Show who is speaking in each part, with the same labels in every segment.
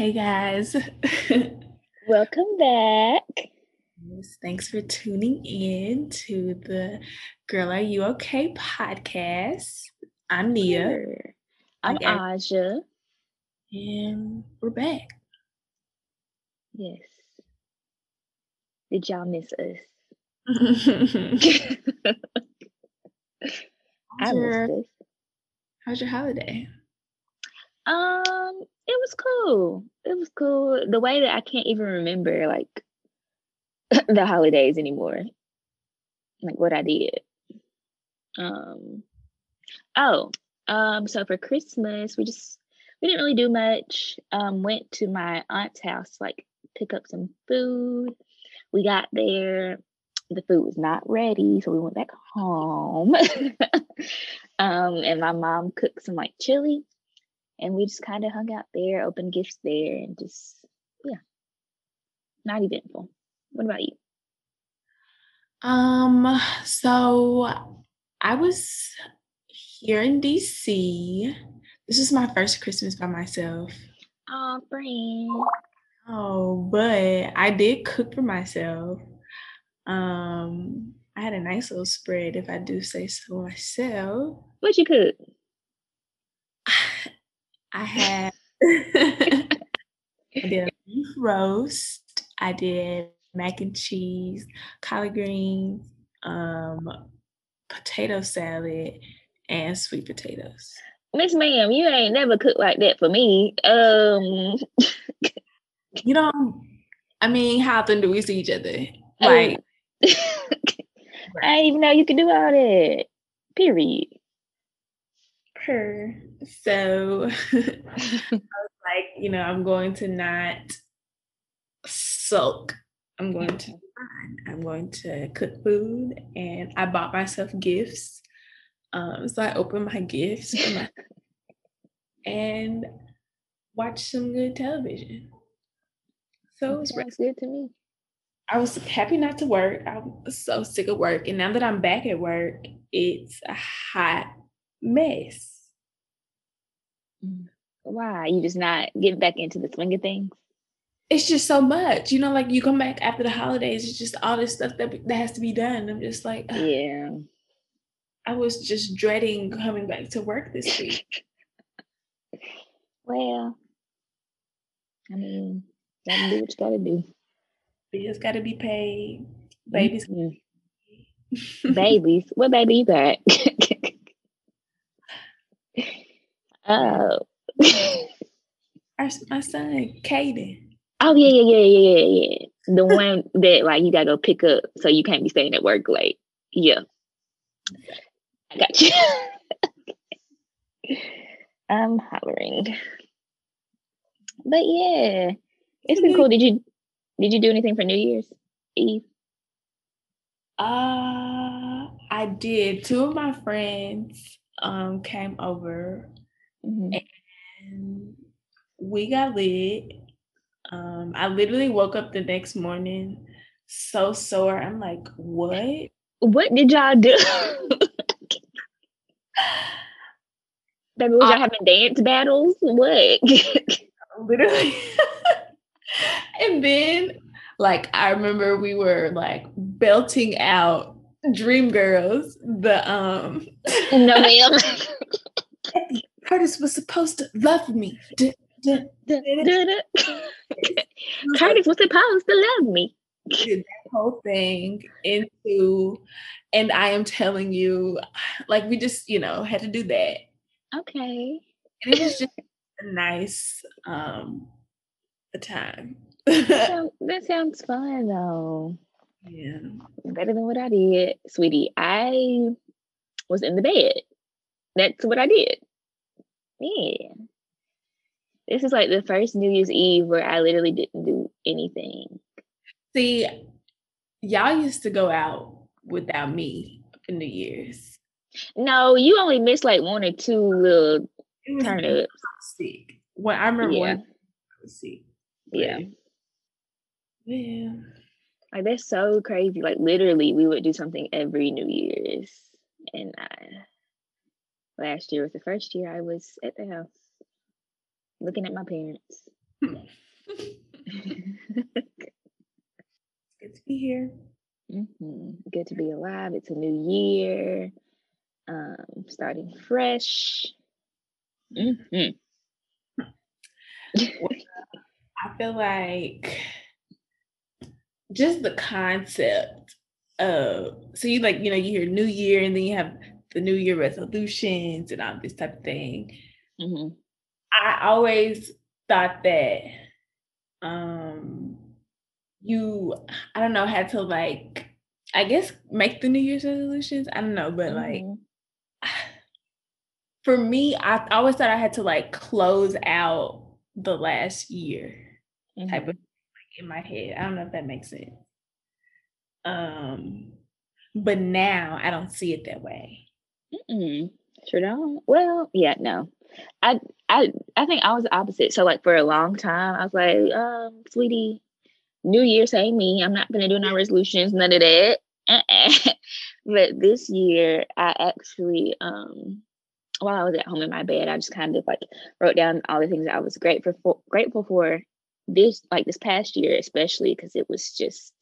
Speaker 1: Hey guys.
Speaker 2: Welcome back.
Speaker 1: Yes, thanks for tuning in to the Girl Are You Okay podcast. I'm Nia.
Speaker 2: Sure. I'm
Speaker 1: Okay.
Speaker 2: Aja.
Speaker 1: And we're back.
Speaker 2: Yes. Did y'all miss us? I missed us.
Speaker 1: how's your holiday?
Speaker 2: Um, it was cool. It was cool. The way that I can't even remember like the holidays anymore. Like what I did. Um oh, um, so for Christmas we just we didn't really do much. Um, went to my aunt's house, like pick up some food. We got there, the food was not ready, so we went back home. um, and my mom cooked some like chili and we just kind of hung out there, opened gifts there, and just yeah, not eventful. What about you?
Speaker 1: Um, so I was here in DC. This is my first Christmas by myself.
Speaker 2: Oh, friend.
Speaker 1: Oh, but I did cook for myself. Um, I had a nice little spread, if I do say so myself.
Speaker 2: What you cook?
Speaker 1: I had I did a beef roast. I did mac and cheese, collard greens, um, potato salad, and sweet potatoes.
Speaker 2: Miss Ma'am, you ain't never cooked like that for me. Um,
Speaker 1: You know, I mean, how often do we see each other? Like,
Speaker 2: I didn't even know you could do all that. Period.
Speaker 1: Her. So I was like, you know, I'm going to not sulk. I'm going to. I'm going to cook food, and I bought myself gifts. Um, so I opened my gifts my and watched some good television. So it was
Speaker 2: Sounds good to me.
Speaker 1: I was happy not to work. I'm so sick of work. And now that I'm back at work, it's a hot mess.
Speaker 2: Why? You just not getting back into the swing of things?
Speaker 1: It's just so much. You know, like you come back after the holidays, it's just all this stuff that, that has to be done. I'm just like, ugh.
Speaker 2: Yeah.
Speaker 1: I was just dreading coming back to work this week.
Speaker 2: Well, I mean, gotta do what you gotta do.
Speaker 1: Bills got to be paid. Babies.
Speaker 2: Mhm. Babies. What baby you got? oh.
Speaker 1: Our, my son, Caden.
Speaker 2: Oh yeah, yeah, yeah, yeah, yeah, yeah. The one that like you gotta go pick up so you can't be staying at work late. Yeah. I got you. I'm hollering. But yeah. It's been cool. Did you did you do anything for New Year's Eve?
Speaker 1: Uh, I did. Two of my friends um came over
Speaker 2: Mhm.
Speaker 1: and we got lit. Um, I literally woke up the next morning so sore. I'm like, what?
Speaker 2: What did y'all do? Baby, was y'all
Speaker 1: Uh,
Speaker 2: having dance battles? What?
Speaker 1: literally. and then, like, I remember we were like belting out Dream Girls. The um,
Speaker 2: no, ma'am.
Speaker 1: Curtis was supposed to love me.
Speaker 2: Curtis was supposed to love me.
Speaker 1: did that whole thing into, and I am telling you, like, we just, you know, had to do that.
Speaker 2: Okay.
Speaker 1: And it was just a nice um a time.
Speaker 2: That that sounds fun though.
Speaker 1: yeah.
Speaker 2: Better than what I did. Sweetie, I was in the bed. That's what I did. Yeah. This is like the first New Year's Eve where I literally didn't do anything.
Speaker 1: See, y'all used to go out without me for New Year's.
Speaker 2: No, you only missed like one or two little turn ups.
Speaker 1: sick. When I remember
Speaker 2: Yeah.
Speaker 1: one sick.
Speaker 2: Yeah.
Speaker 1: Yeah.
Speaker 2: Like that's so crazy. Like literally, we would do something every New Year's, and I last year was the first year I was at the house looking at my parents.
Speaker 1: Good to be here.
Speaker 2: Mm-hmm. Good to be alive. It's a new year. Um, starting fresh. Mm-hmm.
Speaker 1: I feel like just the concept of so you like you know you hear New Year and then you have the New Year resolutions and all this type of thing. Mm-hmm. I always thought that um you I don't know had to like I guess make the New Year's resolutions. I don't know, but mm-hmm. like for me, I always thought I had to like close out the last year mm-hmm. type of in my head. I don't know if that makes sense. Um, but now I don't see it that way.
Speaker 2: Mm-mm. Sure don't. Well, yeah, no. I I I think I was the opposite. So like for a long time, I was like, um, sweetie, New Year, say me. I'm not gonna do no resolutions, none of that. Uh-uh. but this year, I actually um while I was at home in my bed, I just kind of like wrote down all the things I was grateful for grateful for this like this past year, especially because it was just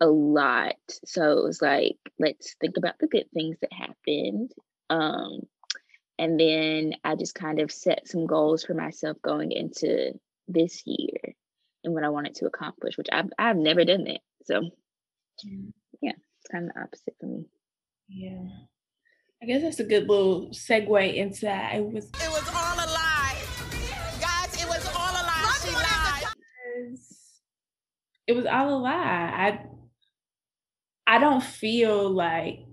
Speaker 2: a lot. So it was like, let's think about the good things that happened. Um, and then I just kind of set some goals for myself going into this year and what I wanted to accomplish, which I've I've never done that. So mm. yeah, it's kind of the opposite for me.
Speaker 1: Yeah. I guess that's a good little segue into that. It was
Speaker 3: It was all a lie. Guys, it was all a lie. She lied.
Speaker 1: It was all a lie. I I don't feel like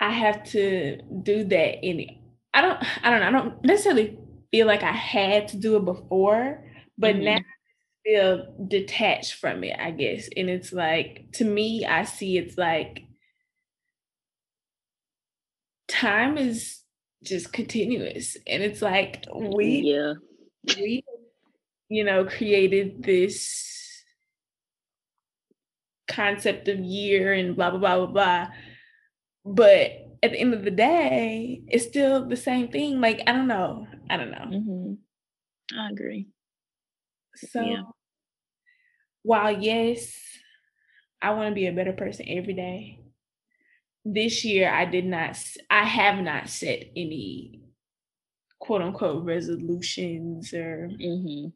Speaker 1: I have to do that any I don't I don't know. I don't necessarily feel like I had to do it before, but mm-hmm. now I feel detached from it, I guess. And it's like to me, I see it's like time is just continuous and it's like we
Speaker 2: yeah
Speaker 1: we you know created this concept of year and blah blah blah blah blah but at the end of the day it's still the same thing like i don't know i don't know
Speaker 2: mm-hmm. i agree
Speaker 1: so yeah. while yes i want to be a better person every day this year I did not I have not set any quote unquote resolutions or
Speaker 2: mm-hmm.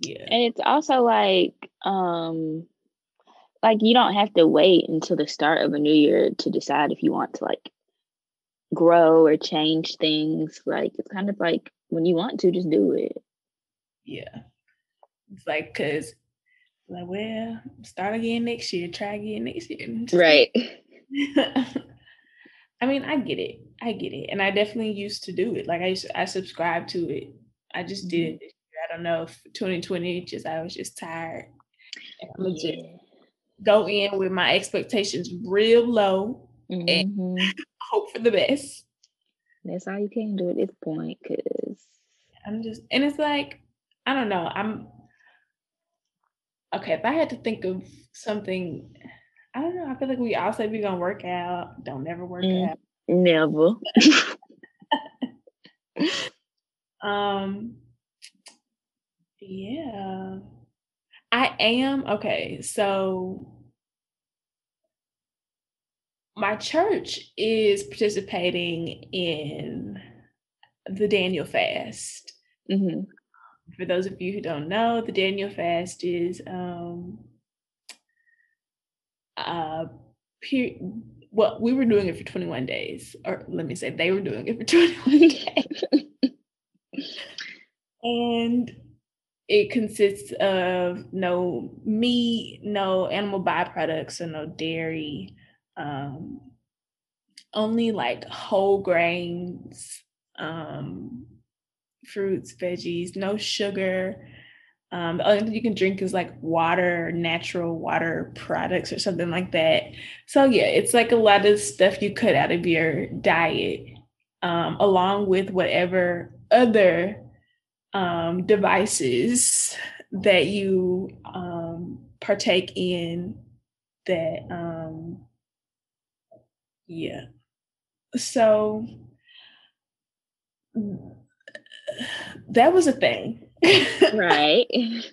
Speaker 2: yeah. And it's also like um like you don't have to wait until the start of a new year to decide if you want to like grow or change things. Like it's kind of like when you want to just do it.
Speaker 1: Yeah. It's like cause like well start again next year, try again next year.
Speaker 2: Right.
Speaker 1: I mean, I get it. I get it. And I definitely used to do it. Like I used to, I subscribed to it. I just did mm-hmm. it I don't know if 2020 just I was just tired. I'm gonna just go in with my expectations real low mm-hmm. and hope for the best.
Speaker 2: That's all you can do at this point, cause
Speaker 1: I'm just and it's like, I don't know. I'm okay, if I had to think of something I don't know. I feel like we all say we're gonna work out. Don't never work mm, out.
Speaker 2: Never.
Speaker 1: um yeah. I am okay. So my church is participating in the Daniel fast.
Speaker 2: Mm-hmm.
Speaker 1: For those of you who don't know, the Daniel fast is um uh, per- well, we were doing it for 21 days, or let me say they were doing it for 21 days. and it consists of no meat, no animal byproducts, so no dairy, um, only like whole grains, um, fruits, veggies, no sugar, um, the only thing you can drink is like water, natural water products or something like that. So yeah, it's like a lot of stuff you cut out of your diet, um, along with whatever other um, devices that you um, partake in. That um, yeah, so that was a thing.
Speaker 2: right.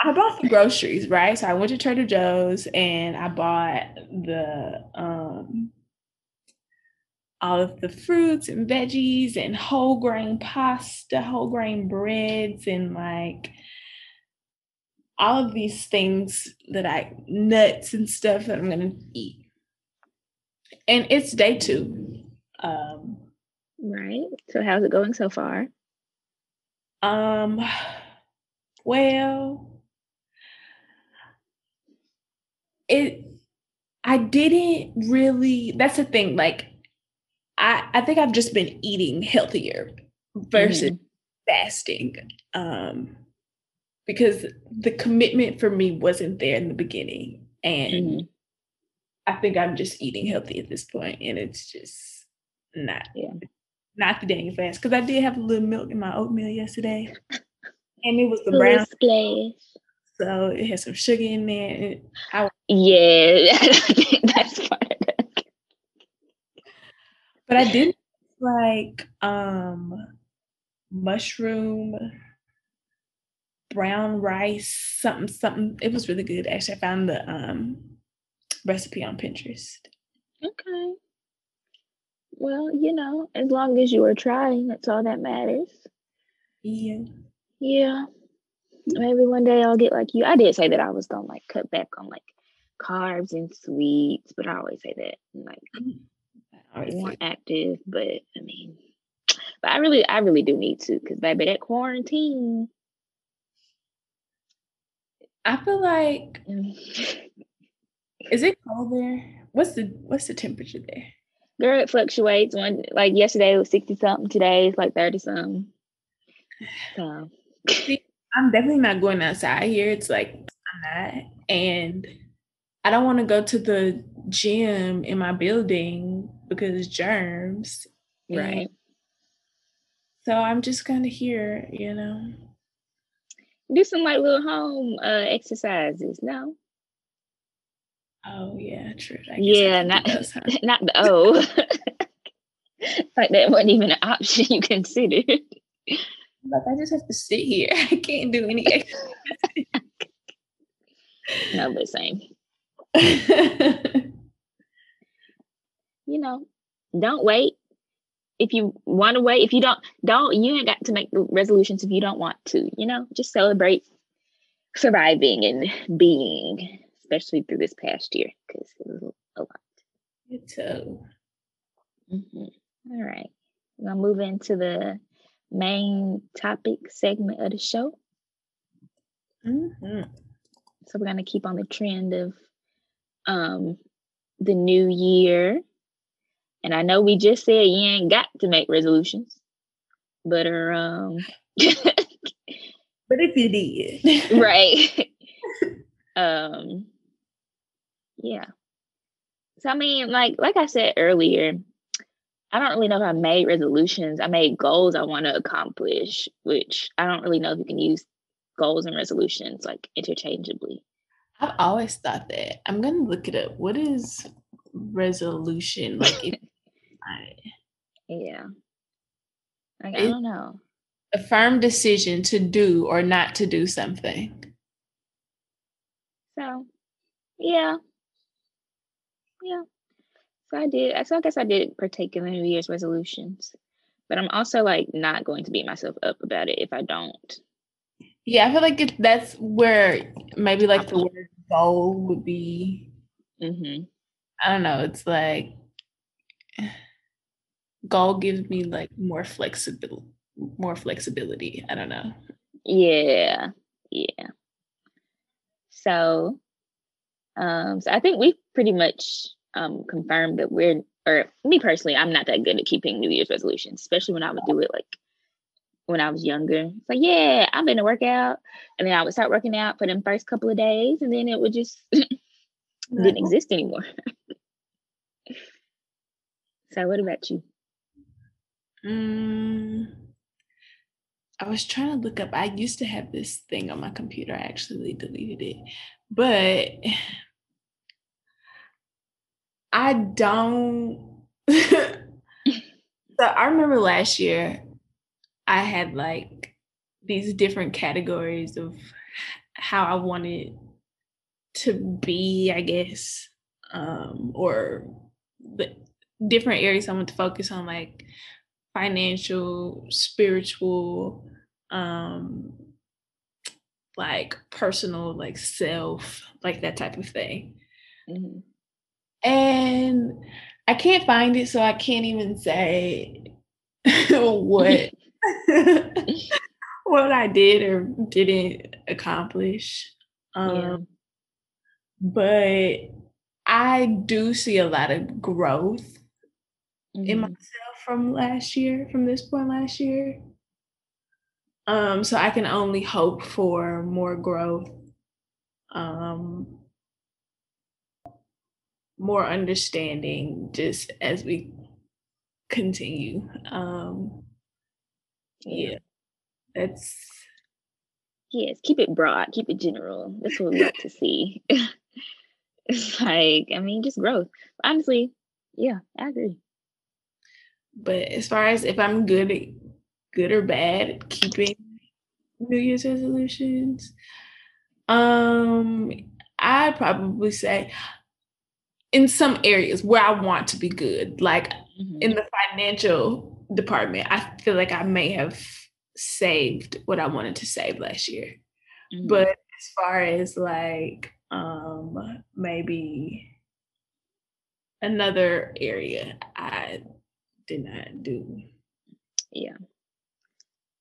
Speaker 1: I bought the groceries, right? So I went to Trader Joe's and I bought the um all of the fruits and veggies and whole grain pasta, whole grain breads, and like all of these things that I nuts and stuff that I'm gonna eat. And it's day two. Um
Speaker 2: Right. So how's it going so far?
Speaker 1: Um well it I didn't really that's the thing like I I think I've just been eating healthier versus
Speaker 2: Mhm.
Speaker 1: fasting um because the commitment for me wasn't there in the beginning and
Speaker 2: Mhm.
Speaker 1: I think I'm just eating healthy at this point and it's just not
Speaker 2: Yeah.
Speaker 1: not the dang fast because I did have a little milk in my oatmeal yesterday and it was the brown
Speaker 2: splash.
Speaker 1: so it had some sugar in there I
Speaker 2: Yeah, that's it.
Speaker 1: But I did like um mushroom brown rice something something it was really good actually I found the um recipe on Pinterest
Speaker 2: Okay. Well, you know, as long as you are trying, that's all that matters.
Speaker 1: yeah
Speaker 2: Yeah. Maybe one day I'll get like you. I did say that I was gonna like cut back on like carbs and sweets, but I always say that like
Speaker 1: I always
Speaker 2: more active. But I mean, but I really, I really do need to because baby, that quarantine.
Speaker 1: I feel like
Speaker 2: mm,
Speaker 1: is it cold there what's the what's the temperature there
Speaker 2: Girl, it fluctuates. One like yesterday it was sixty something. Today it's like thirty something. So
Speaker 1: I'm definitely not going outside here. It's like I'm not. And I don't want to go to the gym in my building because germs.
Speaker 2: right.
Speaker 1: So I'm just kind of here, you know.
Speaker 2: Do some like little home uh exercises. No.
Speaker 1: Oh yeah, true. I guess
Speaker 2: Yeah, not
Speaker 1: those, huh?
Speaker 2: not the O. like that wasn't even an option you considered.
Speaker 1: Like I just have to sit here. I can't do any
Speaker 2: no, but same. You know, don't wait. If you want to wait, if you don't, don't, you ain't got to make the resolutions if you don't want to, you know, just celebrate surviving and being, especially through this past year, because it was a lot.
Speaker 1: Me too.
Speaker 2: Mhm. All right. We're going to move into the main topic segment of the show.
Speaker 1: Mhm.
Speaker 2: So we're going to keep on the trend of um the new year. And I know we just said you ain't got to make resolutions, but are um
Speaker 1: But if you did,
Speaker 2: right. um yeah. So I mean like like I said earlier, I don't really know if I made resolutions. I made goals I want to accomplish, which I don't really know if you can use goals and resolutions like interchangeably.
Speaker 1: I've always thought that. I'm gonna look it up. What is resolution? Like if I,
Speaker 2: Yeah. Like I don't know.
Speaker 1: a firm decision to do or not to do something.
Speaker 2: So, yeah, yeah. So I did. So I guess I did partake in the New Year's resolutions, but I'm also like not going to beat myself up about it if I don't.
Speaker 1: Yeah, I feel like it, that's where maybe like the word goal would be.
Speaker 2: hmm
Speaker 1: I don't know. It's like goal gives me like more flexibility. More flexibility. I don't know.
Speaker 2: Yeah, yeah. So, um, so I think we pretty much um confirmed that we're, or me personally, I'm not that good at keeping New Year's resolutions, especially when I would do it like when I was younger. It's like, yeah, I'm gonna work out, and then I would start working out for them first couple of days, and then it would just didn't exist anymore. so, what about you?
Speaker 1: Mm, I was trying to look up. I used to have this thing on my computer. I actually deleted it, but I don't. so I remember last year, I had like these different categories of how I wanted to be, I guess, um, or the different areas I want to focus on, like financial, spiritual, um, like personal, like self, like that type of thing. Mm-hmm. And I can't find it, so I can't even say what what I did or didn't accomplish. Um, yeah. But I do see a lot of growth mm-hmm. in myself from last year, from this point last year. Um, so I can only hope for more growth, um, more understanding just as we continue. Um, yeah, that's
Speaker 2: yes. Keep it broad. Keep it general. That's what we like to see. it's like I mean, just growth. Honestly, yeah, I agree.
Speaker 1: But as far as if I'm good, good or bad at keeping New Year's resolutions, um, I'd probably say in some areas where I want to be good, like mm-hmm. in the financial department, I feel like I may have saved what I wanted to save last year. Mm-hmm. But as far as like um maybe another area I did not do.
Speaker 2: Yeah.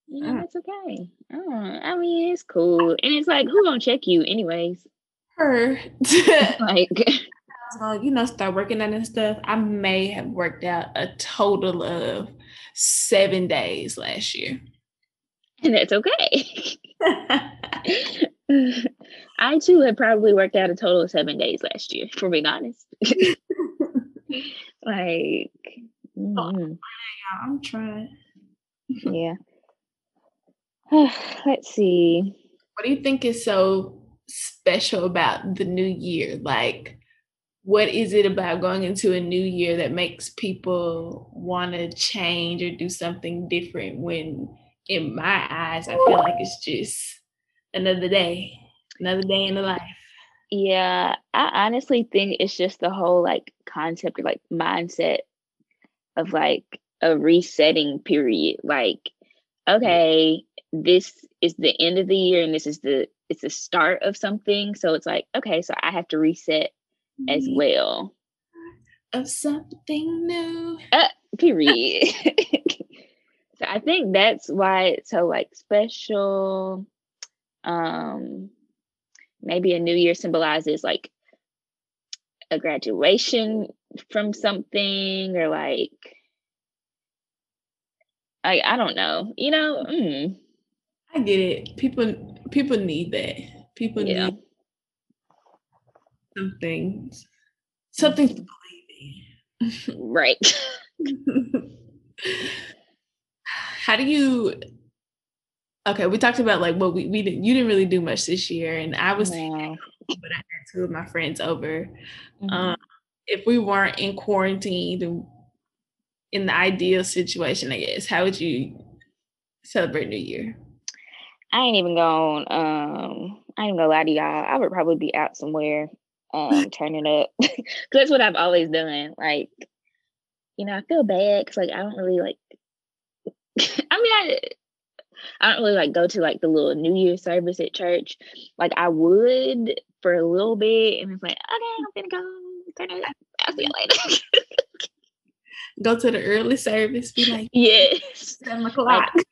Speaker 2: Yeah, ah. that's okay. Oh, I mean, it's cool. And it's like, who gonna check you anyways?
Speaker 1: Her. like you know, start working on this stuff. I may have worked out a total of seven days last year.
Speaker 2: And that's okay. I too have probably worked out a total of seven days last year, for being honest. like
Speaker 1: Mm-hmm. Oh, I'm trying.
Speaker 2: yeah. Let's see.
Speaker 1: What do you think is so special about the new year? Like, what is it about going into a new year that makes people want to change or do something different when, in my eyes, I feel like it's just another day, another day in the life?
Speaker 2: Yeah, I honestly think it's just the whole like concept or like mindset of like a resetting period. Like, okay, this is the end of the year and this is the it's the start of something. So it's like, okay, so I have to reset as well.
Speaker 1: Of something new.
Speaker 2: Uh, period. so I think that's why it's so like special. Um maybe a new year symbolizes like a graduation from something or like I I don't know. You know, mm.
Speaker 1: I get it. People people need that. People yeah. need something something to
Speaker 2: believe in. right.
Speaker 1: How do you Okay, we talked about like what we, we didn't you didn't really do much this year and I was wow. But I had two of my friends over. Mm-hmm. Um if we weren't in quarantine in the ideal situation, I guess, how would you celebrate New Year?
Speaker 2: I ain't even going um I ain't gonna lie to y'all. I would probably be out somewhere um turning up. Cause that's what I've always done. Like, you know, I feel bad because like I don't really like I mean I I don't really like go to like the little New Year service at church. Like I would for a little bit and it's like, okay, I'm gonna go turn it I'll see you later.
Speaker 1: Go to the early service, be like,
Speaker 2: yes, seven o'clock. Like,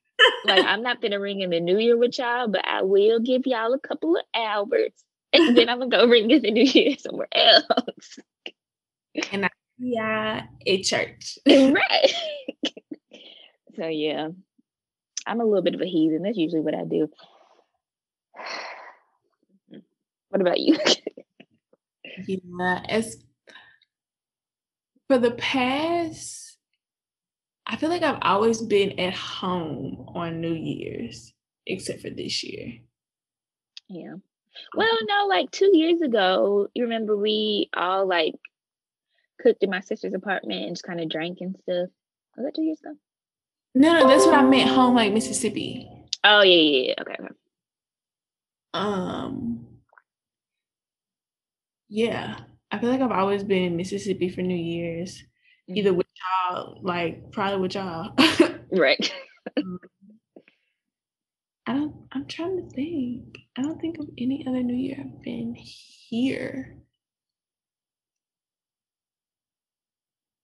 Speaker 2: like I'm not gonna ring in the new year with y'all, but I will give y'all a couple of hours. And then I'm gonna go ring in the new year somewhere else.
Speaker 1: And I yeah, a church.
Speaker 2: right. so yeah. I'm a little bit of a heathen. That's usually what I do. What about you?
Speaker 1: yeah, as for the past, I feel like I've always been at home on New Year's, except for this year.
Speaker 2: Yeah. Well, no, like two years ago, you remember we all like cooked in my sister's apartment and just kind of drank and stuff. Was that two years ago?
Speaker 1: No, no, that's what I meant home, like Mississippi.
Speaker 2: Oh yeah, yeah, yeah. Okay, okay.
Speaker 1: Um, yeah, I feel like I've always been in Mississippi for New Year's, either with y'all, like probably with y'all.
Speaker 2: Right.
Speaker 1: Um, I don't. I'm trying to think. I don't think of any other New Year I've been here.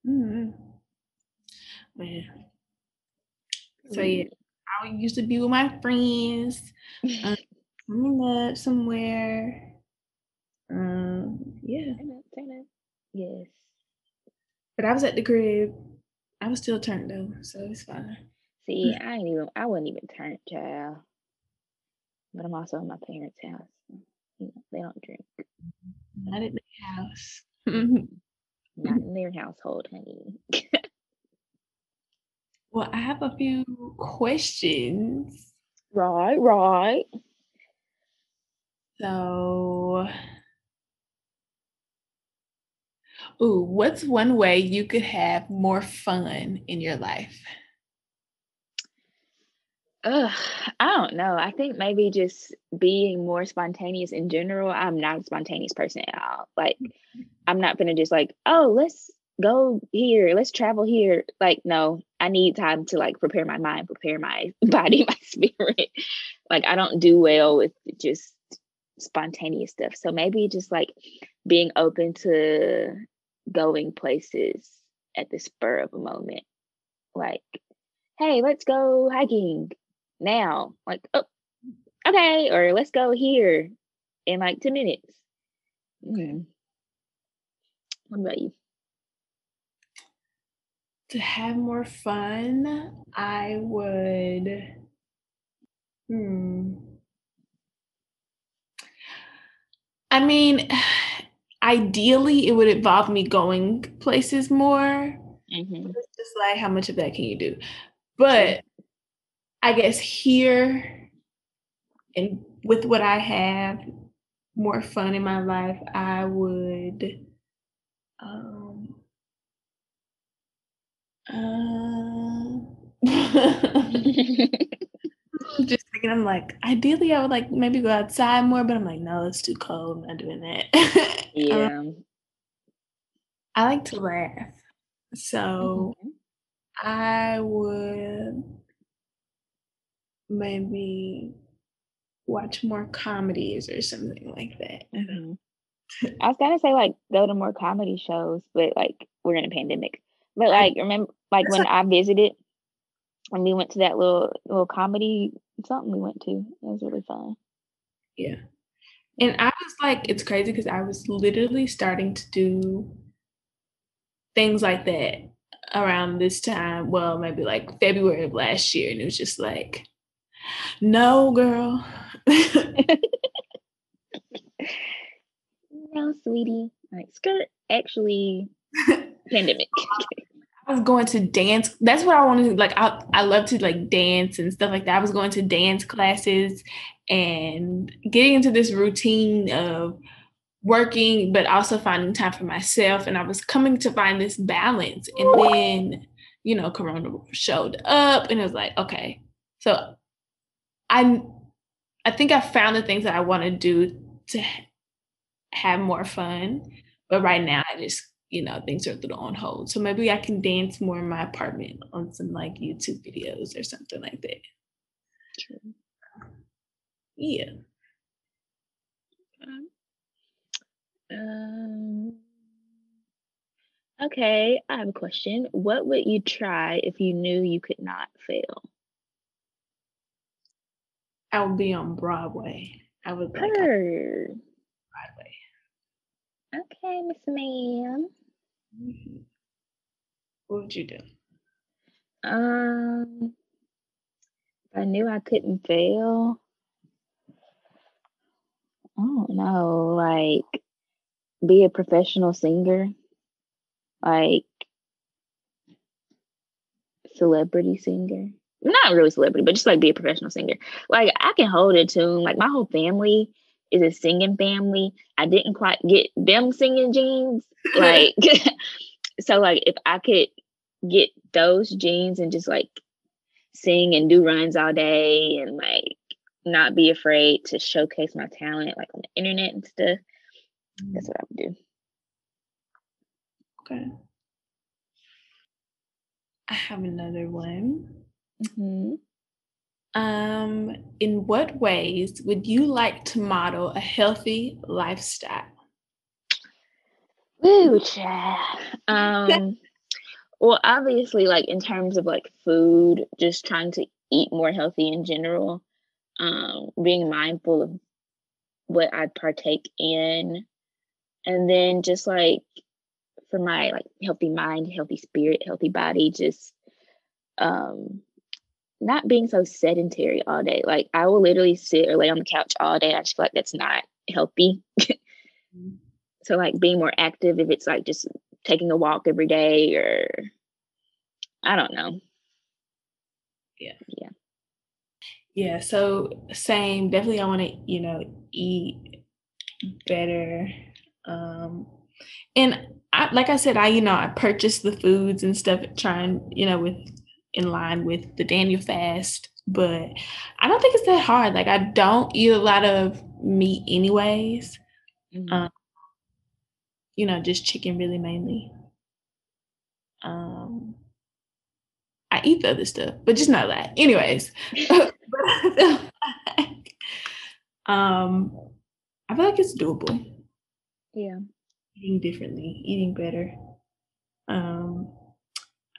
Speaker 1: Hmm. Man. So yeah, I used to be with my friends. Um, I'm up somewhere. Um, yeah.
Speaker 2: Turn up, turn up. Yes.
Speaker 1: But I was at the crib. I was still turned though, so it's fine.
Speaker 2: See, I ain't even I wasn't even turned child. But I'm also in my parents' house. You know, they don't drink.
Speaker 1: Not at the house.
Speaker 2: Not in their household, honey.
Speaker 1: well, I have a few questions.
Speaker 2: Right, right.
Speaker 1: So, ooh, what's one way you could have more fun in your life?
Speaker 2: Ugh, I don't know. I think maybe just being more spontaneous in general. I'm not a spontaneous person at all. Like, mm-hmm. I'm not gonna just like, oh, let's go here, let's travel here. Like, no, I need time to like prepare my mind, prepare my body, my spirit. Like, I don't do well with just spontaneous stuff. So maybe just like being open to going places at the spur of a moment. Like, hey, let's go hiking now. Like, oh, okay, or let's go here in like 10 minutes. Mm. What about you?
Speaker 1: To have more fun, I would. Hmm. I mean, ideally, it would involve me going places more.
Speaker 2: Mhm.
Speaker 1: It's just like how much of that can you do? But I guess here and with what I have, more fun in my life, I would um uh, just thinking I'm like ideally I would like maybe go outside more, but I'm like, no, it's too cold. I'm not doing that. Um,
Speaker 2: yeah.
Speaker 1: I like to laugh. So
Speaker 2: Mhm.
Speaker 1: I would maybe watch more comedies or something like that. I don't know.
Speaker 2: Mhm. I was gonna say like go to more comedy shows, but like we're in a pandemic. But like remember like when I visited when we went to that little little comedy something we went to. It was really fun.
Speaker 1: Yeah. And I was like, it's crazy because I was literally starting to do things like that around this time. Well, maybe like February of last year. And it was just like, no, girl.
Speaker 2: No, sweetie. Like skirt actually pandemic.
Speaker 1: I was going to dance. That's what I wanted to like. I I love to like dance and stuff like that. I was going to dance classes and getting into this routine of working, but also finding time for myself. And I was coming to find this balance. And then, you know, Corona showed up, and it was like, okay, so I I think I found the things that I want to do to have more fun. But right now, I just you know, things are a little on hold. So maybe I can dance more in my apartment on some like YouTube videos or something like that.
Speaker 2: True.
Speaker 1: Yeah.
Speaker 2: Um, okay, I have a question. What would you try if you knew you could not fail?
Speaker 1: I would be on Broadway. I would like on Broadway.
Speaker 2: Okay, Miss Ma'am.
Speaker 1: Mhm. What would you do?
Speaker 2: Um, I knew I couldn't fail. I don't know, like be a professional singer, like celebrity singer. Not really celebrity, but just like be a professional singer. Like I can hold a tune. Like my whole family is a singing family. I didn't quite get them singing genes. Like so like if I could get those genes and just like sing and do runs all day and like not be afraid to showcase my talent like on the internet and stuff. That's what I would do.
Speaker 1: Okay. I have another one.
Speaker 2: Mm-hmm.
Speaker 1: Um, in what ways would you like to model a healthy lifestyle?
Speaker 2: Child. Um, well, obviously, like in terms of like food, just trying to eat more healthy in general. Um, being mindful of what I partake in, and then just like for my like healthy mind, healthy spirit, healthy body, just um not being so sedentary all day. Like I will literally sit or lay on the couch all day. I just feel like that's not healthy. mm-hmm. So like being more active if it's like just taking a walk every day or I don't know.
Speaker 1: Yeah.
Speaker 2: Yeah.
Speaker 1: Yeah. So same. Definitely I want to, you know, eat better. Um and I, like I said, I, you know, I purchased the foods and stuff trying, you know, with in line with the Daniel fast, but I don't think it's that hard. Like I don't eat a lot of meat anyways. Mm-hmm. Um, you know, just chicken really mainly. Um, I eat the other stuff, but just not that. Anyways, um, I feel like it's doable.
Speaker 2: Yeah,
Speaker 1: eating differently, eating better. Um,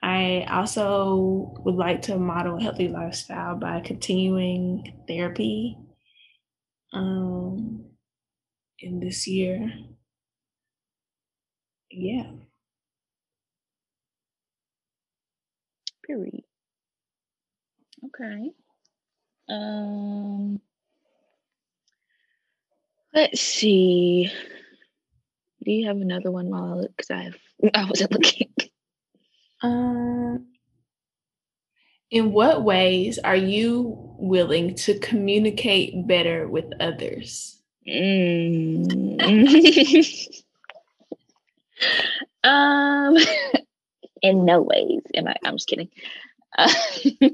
Speaker 1: I also would like to model a healthy lifestyle by continuing therapy um, in this year. Yeah.
Speaker 2: Period. Okay. Um let's see. Do you have another one while I look? Because I have I wasn't looking.
Speaker 1: Um in what ways are you willing to communicate better with others?
Speaker 2: Mm. um in no ways am I I'm just kidding. Uh,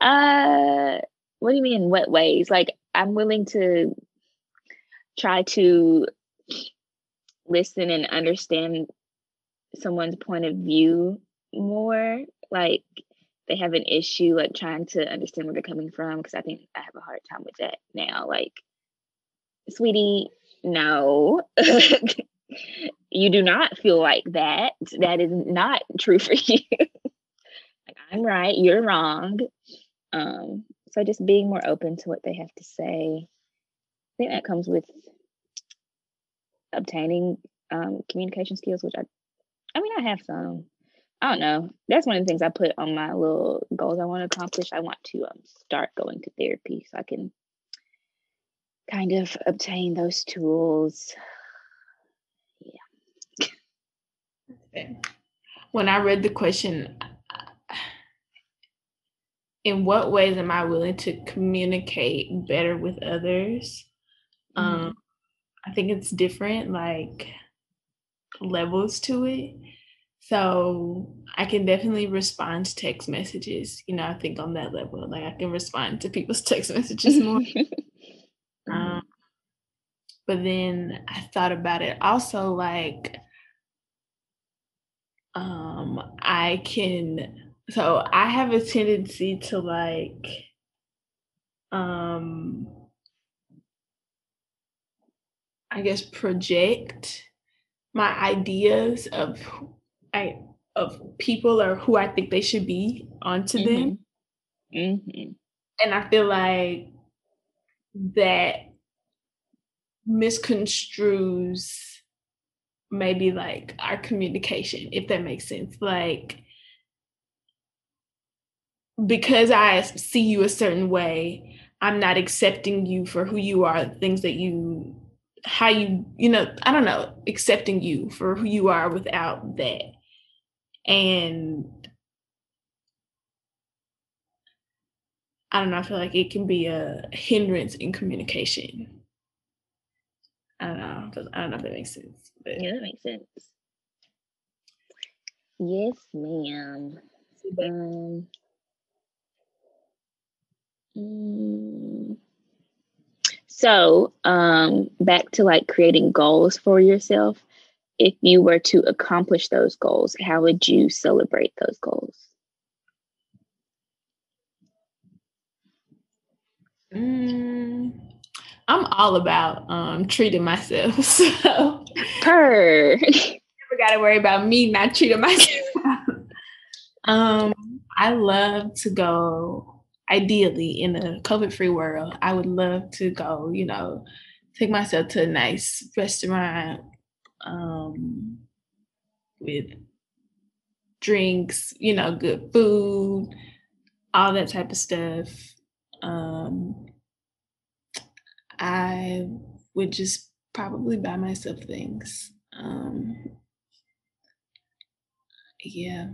Speaker 2: uh what do you mean In what ways? Like I'm willing to try to listen and understand someone's point of view more like they have an issue like trying to understand where they're coming from because i think i have a hard time with that now like sweetie no. You do not feel like that. That is not true for you. Like i'm right you're wrong. Um so just being more open to what they have to say. I think that comes with obtaining um, communication skills, which I, I mean, I have some. I don't know. That's one of the things I put on my little goals I want to accomplish. I want to um, start going to therapy so I can kind of obtain those tools.
Speaker 1: Yeah. When I read the question, in what ways am I willing to communicate better with others? Mm-hmm. Um, I think it's different, like levels to it. So I can definitely respond to text messages. You know, I think on that level, like I can respond to people's text messages more. um, but then I thought about it also like um I can so I have a tendency to like um I guess project my ideas of I of people or who I think they should be onto mm-hmm. them. Mm-hmm. And I feel like that misconstrues maybe like our communication, if that makes sense. Like because I see you a certain way, I'm not accepting you for who you are, things that you how you you know i don't know accepting you for who you are without that and i don't know i feel like it can be a hindrance in communication i don't know i don't know if that makes sense
Speaker 2: but. yeah that makes sense yes ma'am um, Mm. So, um, back to like creating goals for yourself. If you were to accomplish those goals, how would you celebrate those goals?
Speaker 1: Mm, I'm all about um, treating myself. So
Speaker 2: Per.
Speaker 1: never got to worry about me not treating myself. um, I love to go. Ideally, in a COVID-free world, I would love to go. You know, take myself to a nice restaurant um, with drinks. You know, good food, all that type of stuff. Um, I would just probably buy myself things. Um, yeah.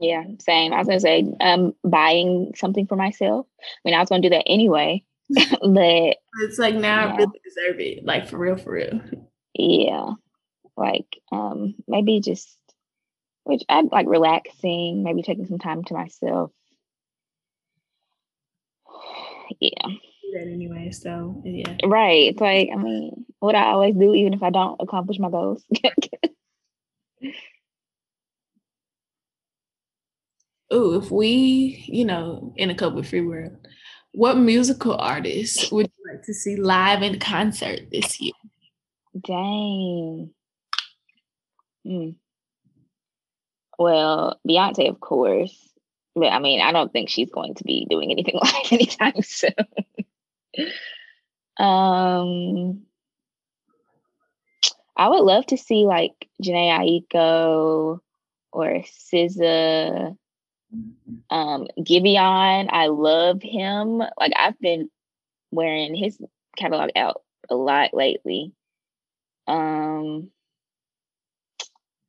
Speaker 2: Yeah, same. I was gonna say, um, buying something for myself. I mean, I was gonna do that anyway, but
Speaker 1: It's like now I really deserve it. Like for real, for real.
Speaker 2: yeah, like um, maybe just which I like relaxing, maybe taking some time to myself. Yeah,
Speaker 1: Do that anyway. So yeah.
Speaker 2: right. It's like I mean, what I always do, even if I don't accomplish my goals.
Speaker 1: Oh, if we, you know, in a COVID free world, what musical artists would you like to see live in concert this year?
Speaker 2: Dang. Hmm. Well, Beyonce, of course. But I mean, I don't think she's going to be doing anything live anytime soon. um, I would love to see like Jhené Aiko or SZA. Um, I love him. Like I've been wearing his catalog out a lot lately. Um,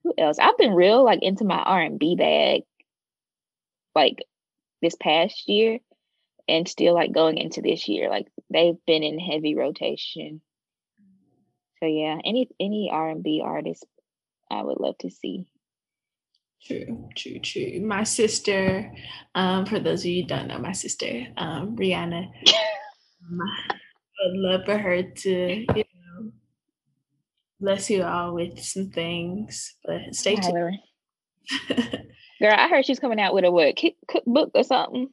Speaker 2: who else? I've been real like into my R and B bag, like this past year, and still like going into this year. Like they've been in heavy rotation. So yeah, any any R and B artist, I would love to see.
Speaker 1: True, true, true. My sister, um, for those of you who don't know, my sister, um, Rihanna, um, would love for her to, you know, bless you all with some things. But stay tuned.
Speaker 2: Girl, I heard she's coming out with a what cookbook or something.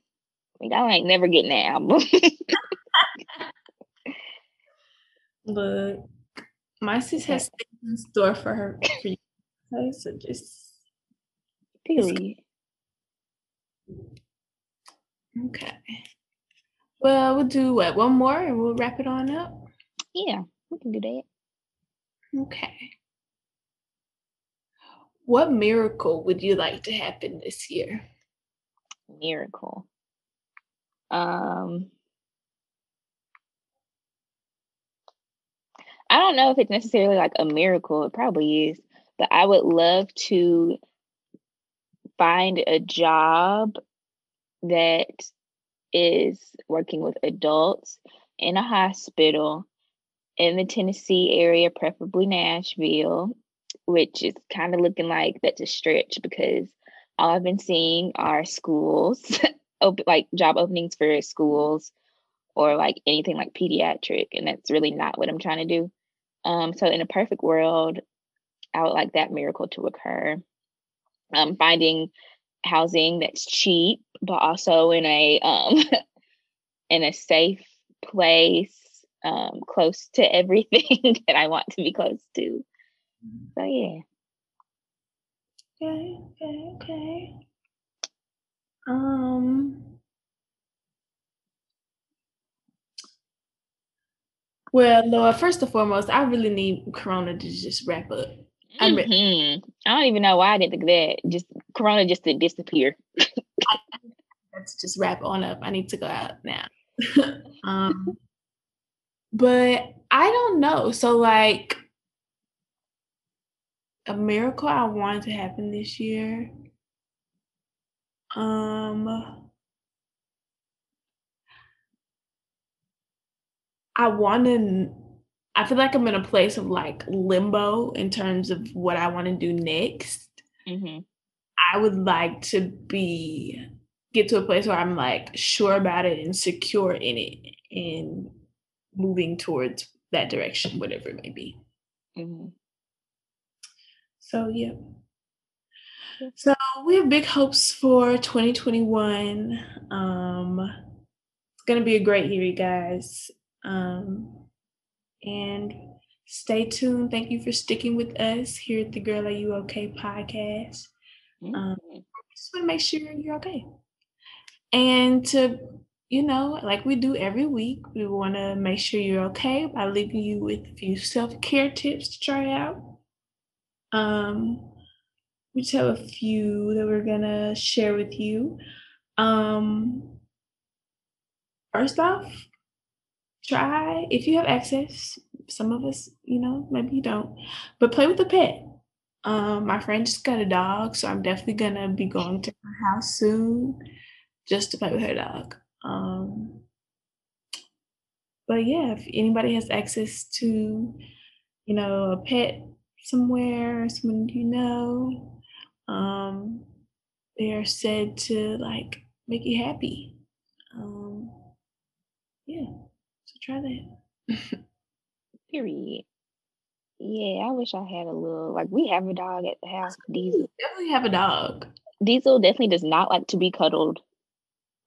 Speaker 2: I ain't never getting that album.
Speaker 1: Look, my sis has things in store for her. For you, so just
Speaker 2: Period.
Speaker 1: okay. Well, we'll do what one more, and we'll wrap it on up.
Speaker 2: Yeah, we can do that.
Speaker 1: Okay. What miracle would you like to happen this year?
Speaker 2: Miracle. Um, I don't know if it's necessarily like a miracle. It probably is, but I would love to find a job that is working with adults in a hospital in the Tennessee area, preferably Nashville, which is kind of looking like that's a stretch because all I've been seeing are schools, like job openings for schools or like anything like pediatric, and that's really not what I'm trying to do. Um, so in a perfect world, I would like that miracle to occur. Um, finding housing that's cheap, but also in a um in a safe place, um, close to everything that I want to be close to. So yeah.
Speaker 1: Okay, okay, okay. Um. Well, Laura, first and foremost, I really need Corona to just wrap up. I'm re-
Speaker 2: Mhm. I don't even know why I didn't think that. Just Corona just to disappear.
Speaker 1: Let's just wrap on up. I need to go out now. um, but I don't know. So, like, a miracle I wanted to happen this year. Um, I want to. I feel like I'm in a place of like limbo in terms of what I want to do next.
Speaker 2: hmm
Speaker 1: I would like to be get to a place where I'm like sure about it and secure in it and moving towards that direction, whatever it may be.
Speaker 2: Mhm.
Speaker 1: So yeah. So we have big hopes for 2021. Um it's gonna be a great year, you guys. Um and stay tuned. Thank you for sticking with us here at the Girl Are You Okay podcast. Um,
Speaker 2: Mhm.
Speaker 1: just want to make sure you're okay. And to, you know, like we do every week, we want to make sure you're okay by leaving you with a few self care tips to try out. Um, we just have a few that we're gonna share with you. Um, first off, try if you have access. Some of us, you know, maybe you don't, but play with a pet. Um, my friend just got a dog, so I'm definitely gonna be going to her house soon just to play with her dog. Um, but yeah, if anybody has access to, you know, a pet somewhere, someone you know, um, they are said to like make you happy. Um, yeah, try that.
Speaker 2: Period. Yeah, I wish I had a little like we have a dog at the house. Diesel
Speaker 1: Definitely have a dog.
Speaker 2: Diesel definitely does not like to be cuddled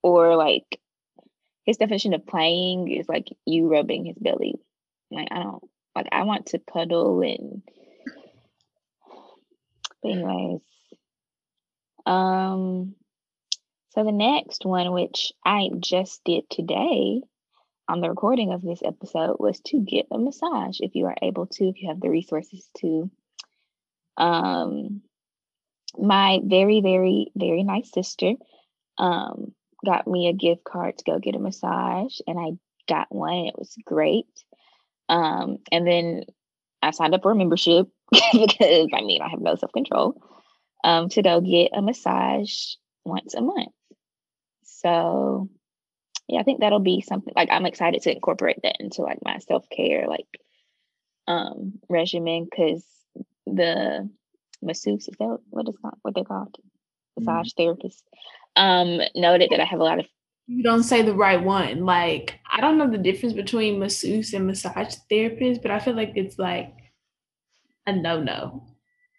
Speaker 2: or like his definition of playing is like you rubbing his belly. Like I don't like I want to cuddle and but anyways. Um so the next one which I just did today on the recording of this episode was to get a massage if you are able to, if you have the resources to. Um my very, very, very nice sister um got me a gift card to go get a massage and I got one it was great. Um and then I signed up for a membership because I mean I have no self-control um to go get a massage once a month. So yeah, I think that'll be something like I'm excited to incorporate that into like my self-care like um regimen because the masseuse is that what is called what they're called? Massage therapist. Um noted that I have a lot of
Speaker 1: You don't say the right one. Like I don't know the difference between masseuse and massage therapist, but I feel like it's like a no-no.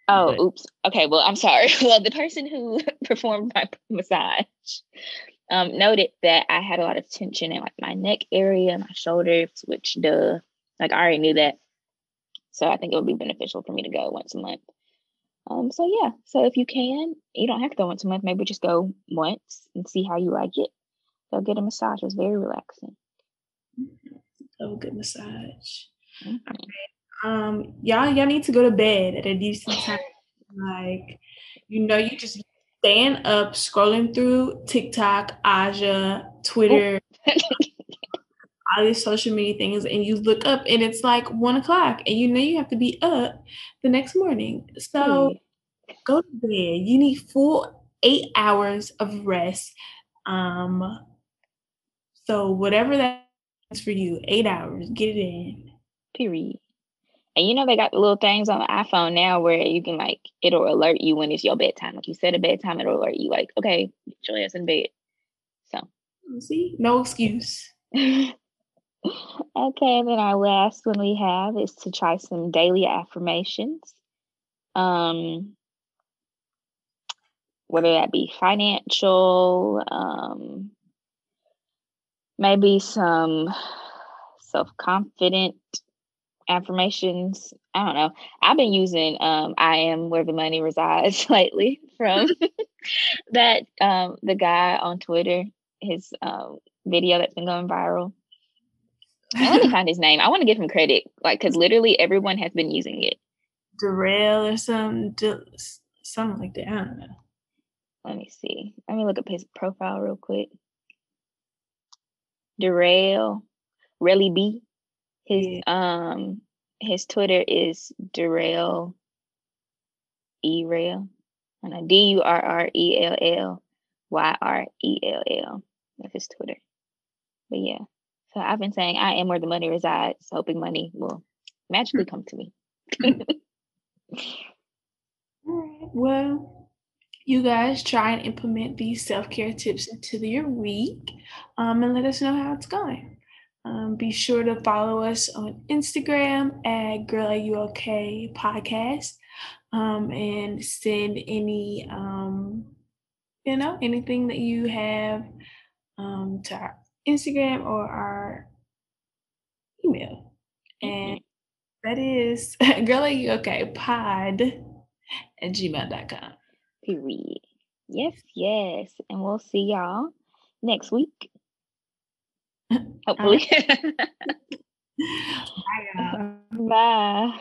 Speaker 2: Oh,
Speaker 1: But-
Speaker 2: oops. Okay, well, I'm sorry. Well, the person who performed my massage um, noted that I had a lot of tension in like my neck area, my shoulders, which duh, like I already knew that. So I think it would be beneficial for me to go once a month. Um, so yeah, so if you can, you don't have to go once a month. Maybe just go once and see how you like it. Go get a massage. It's very relaxing.
Speaker 1: A good massage.
Speaker 2: Mhm.
Speaker 1: Um, y'all, y'all need to go to bed at a decent time. Like, you know, you just stand up, scrolling through TikTok, Aja, Twitter, all these social media things, and you look up and it's like one o'clock, and you know you have to be up the next morning. So
Speaker 2: Period.
Speaker 1: go to bed. You need full eight hours of rest. Um, so whatever that is for you, eight hours, get it in.
Speaker 2: Period. And you know they got the little things on the iPhone now where you can like it'll alert you when it's your bedtime. Like you set a bedtime, it'll alert you like, okay, get your ass in bed. So
Speaker 1: See, no excuse.
Speaker 2: okay, then our last one we have is to try some daily affirmations. Um whether that be financial, um maybe some self-confident affirmations. I don't know. I've been using um I am where the money resides lately from that um the guy on Twitter, his um video that's been going viral. And let me find his name. I want to give him credit, like because literally everyone has been using it.
Speaker 1: Darrell or some something like that. I don't know.
Speaker 2: Let me see. Let me look up his profile real quick. Darrell, really B. His um his Twitter is Darrell E Rail. And a D U R R E L L Y R E L L. That's his Twitter. But yeah. So I've been saying I am where the money resides, hoping money will magically come to me.
Speaker 1: All right. Well, you guys try and implement these self care tips into your week um, and let us know how it's going. Um, be sure to follow us on Instagram at Girl Are You Okay Podcast um, and send any, um, you know, anything that you have um, to our Instagram or our email. And that is Girl Are You Okay Pod at gmail.com.
Speaker 2: Period. Yes, yes. And we'll see y'all next week. Hopefully.
Speaker 1: Bye.
Speaker 2: Bye.